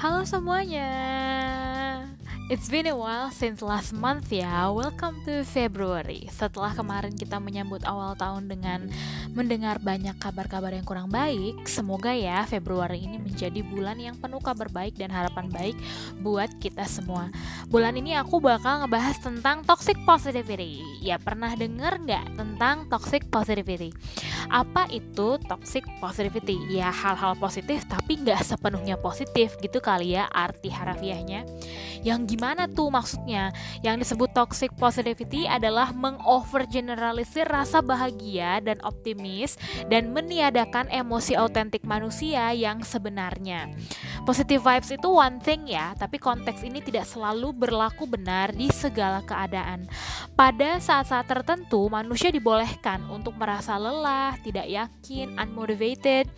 Halo semuanya It's been a while since last month ya. Welcome to February. Setelah kemarin kita menyambut awal tahun dengan mendengar banyak kabar-kabar yang kurang baik Semoga ya Februari ini menjadi bulan yang penuh kabar baik dan harapan baik buat kita semua. Bulan ini aku bakal ngebahas tentang toxic positivity. Ya pernah denger nggak tentang toxic positivity? Apa itu toxic positivity? Ya hal-hal positif tapi nggak sepenuhnya positif gitu kali ya arti harafiahnya. Yang gimana tuh maksudnya? Yang disebut toxic positivity adalah mengovergeneralisir rasa bahagia dan optimis dan meniadakan emosi autentik manusia yang sebenarnya. Positive vibes itu one thing ya, tapi konteks ini tidak selalu berlaku benar di segala keadaan. Pada saat-saat tertentu, manusia dibolehkan untuk merasa lelah, tidak yakin, unmotivated,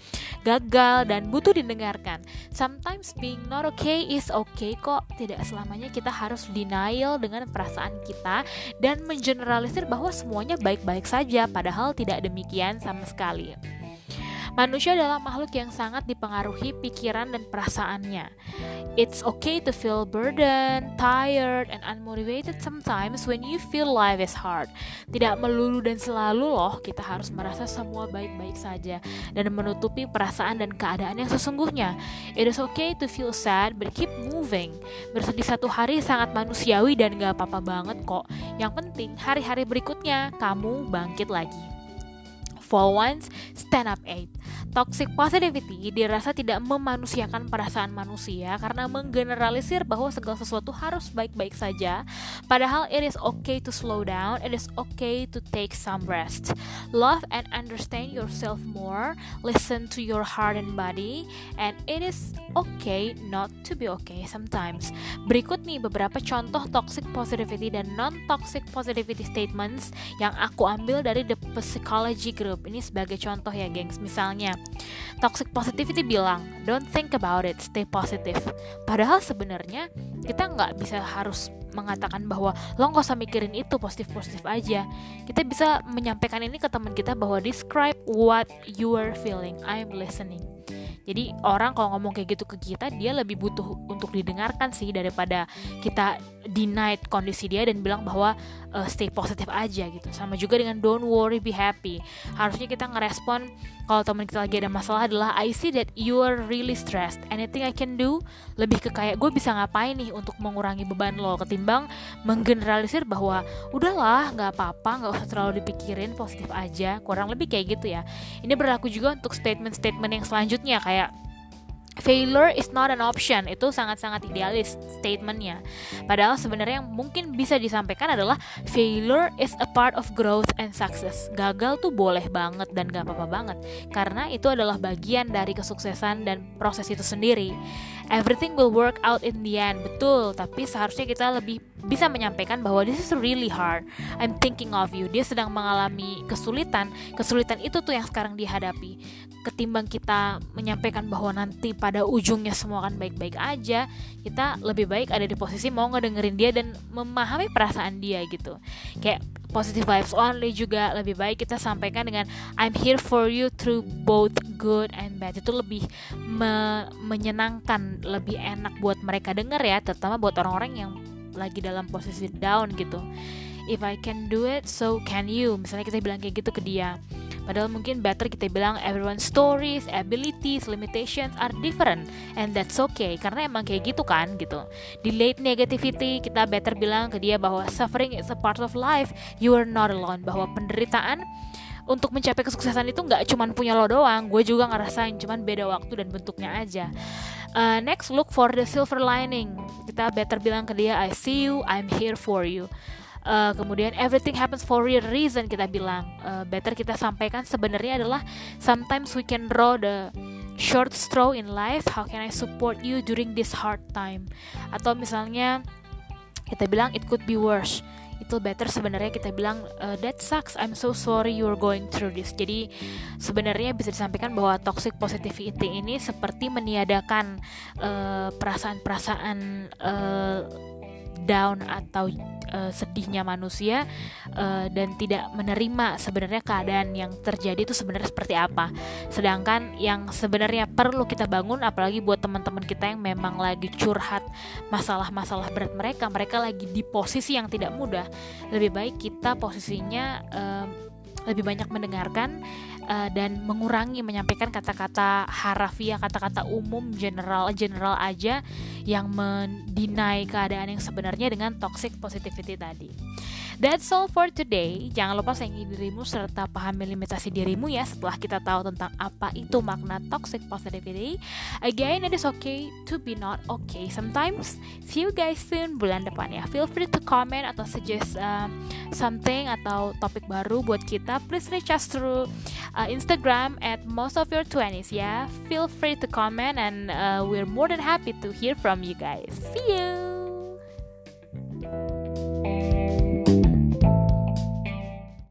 gagal, dan butuh didengarkan. Sometimes being not okay is okay kok. Tidak selamanya kita harus denial dengan perasaan kita dan mengeneralisir bahwa semuanya baik-baik saja, padahal tidak demikian sama sekali. Manusia adalah makhluk yang sangat dipengaruhi pikiran dan perasaannya. It's okay to feel burdened, tired, and unmotivated sometimes when you feel life is hard. Tidak melulu dan selalu loh kita harus merasa semua baik-baik saja dan menutupi perasaan dan keadaan yang sesungguhnya. It is okay to feel sad but keep moving. Bersedih satu hari sangat manusiawi dan gak apa-apa banget kok. Yang penting hari-hari berikutnya kamu bangkit lagi. For once, stand up eight. Toxic positivity dirasa tidak memanusiakan perasaan manusia karena menggeneralisir bahwa segala sesuatu harus baik-baik saja. Padahal it is okay to slow down, it is okay to take some rest. Love and understand yourself more, listen to your heart and body, and it is okay not to be okay sometimes. Berikut nih beberapa contoh toxic positivity dan non-toxic positivity statements yang aku ambil dari The Psychology Group. Ini sebagai contoh ya, gengs. Misalnya, Toxic positivity bilang, don't think about it, stay positive. Padahal sebenarnya kita nggak bisa harus mengatakan bahwa lo nggak usah mikirin itu positif positif aja. Kita bisa menyampaikan ini ke teman kita bahwa describe what you are feeling. I'm listening. Jadi orang kalau ngomong kayak gitu ke kita dia lebih butuh untuk didengarkan sih daripada kita deny kondisi dia dan bilang bahwa uh, stay positif aja gitu. Sama juga dengan don't worry be happy. Harusnya kita ngerespon kalau teman kita lagi ada masalah adalah I see that you are really stressed. Anything I can do lebih ke kayak gue bisa ngapain nih untuk mengurangi beban lo ketimbang menggeneralisir bahwa udahlah nggak apa-apa nggak usah terlalu dipikirin positif aja kurang lebih kayak gitu ya. Ini berlaku juga untuk statement-statement yang selanjutnya kayak Failure is not an option itu sangat-sangat idealis statementnya. Padahal sebenarnya yang mungkin bisa disampaikan adalah failure is a part of growth and success. Gagal tuh boleh banget dan gak apa-apa banget karena itu adalah bagian dari kesuksesan dan proses itu sendiri. Everything will work out in the end, betul. Tapi seharusnya kita lebih bisa menyampaikan bahwa this is really hard. I'm thinking of you. Dia sedang mengalami kesulitan. Kesulitan itu tuh yang sekarang dihadapi. Ketimbang kita menyampaikan bahwa nanti pada ujungnya semua akan baik-baik aja kita lebih baik ada di posisi mau ngedengerin dia dan memahami perasaan dia gitu kayak positive vibes only juga lebih baik. Kita sampaikan dengan I'm here for you through both good and bad. Itu lebih me menyenangkan lebih enak buat mereka denger ya terutama buat orang-orang yang lagi dalam posisi down gitu. If I can do it so can you. Misalnya kita bilang kayak gitu ke dia Padahal mungkin better kita bilang everyone's stories, abilities, limitations are different and that's okay karena emang kayak gitu kan gitu. Delayed negativity kita better bilang ke dia bahwa suffering is a part of life, you are not alone bahwa penderitaan untuk mencapai kesuksesan itu nggak cuman punya lo doang, gue juga ngerasain cuman beda waktu dan bentuknya aja. Uh, next look for the silver lining. Kita better bilang ke dia I see you, I'm here for you uh, kemudian everything happens for a reason kita bilang. Uh, better kita sampaikan sebenarnya adalah sometimes we can draw the short straw in life how can I support you during this hard time? Atau misalnya kita bilang it could be worse. Itu better sebenarnya kita bilang uh, that sucks I'm so sorry you're going through this. Jadi sebenarnya bisa disampaikan bahwa toxic positivity ini seperti meniadakan perasaan-perasaan uh, down atau uh, sedihnya manusia uh, dan tidak menerima sebenarnya keadaan yang terjadi itu sebenarnya seperti apa. Sedangkan yang sebenarnya perlu kita bangun apalagi buat teman-teman kita yang memang lagi curhat masalah-masalah berat mereka, mereka lagi di posisi yang tidak mudah. Lebih baik kita posisinya uh, lebih banyak mendengarkan uh, dan mengurangi menyampaikan kata-kata harafiah, kata-kata umum general general aja yang mendinai keadaan yang sebenarnya dengan toxic positivity tadi. That's all for today. Jangan lupa sayangi dirimu serta pahami limitasi dirimu ya setelah kita tahu tentang apa itu makna toxic positivity. Again, it is okay to be not okay sometimes. See you guys soon bulan depan ya. Feel free to comment atau suggest uh, something atau topik baru buat kita. Please reach us through uh, Instagram at most of your 20s ya. Feel free to comment and uh, we're more than happy to hear from you guys. See you.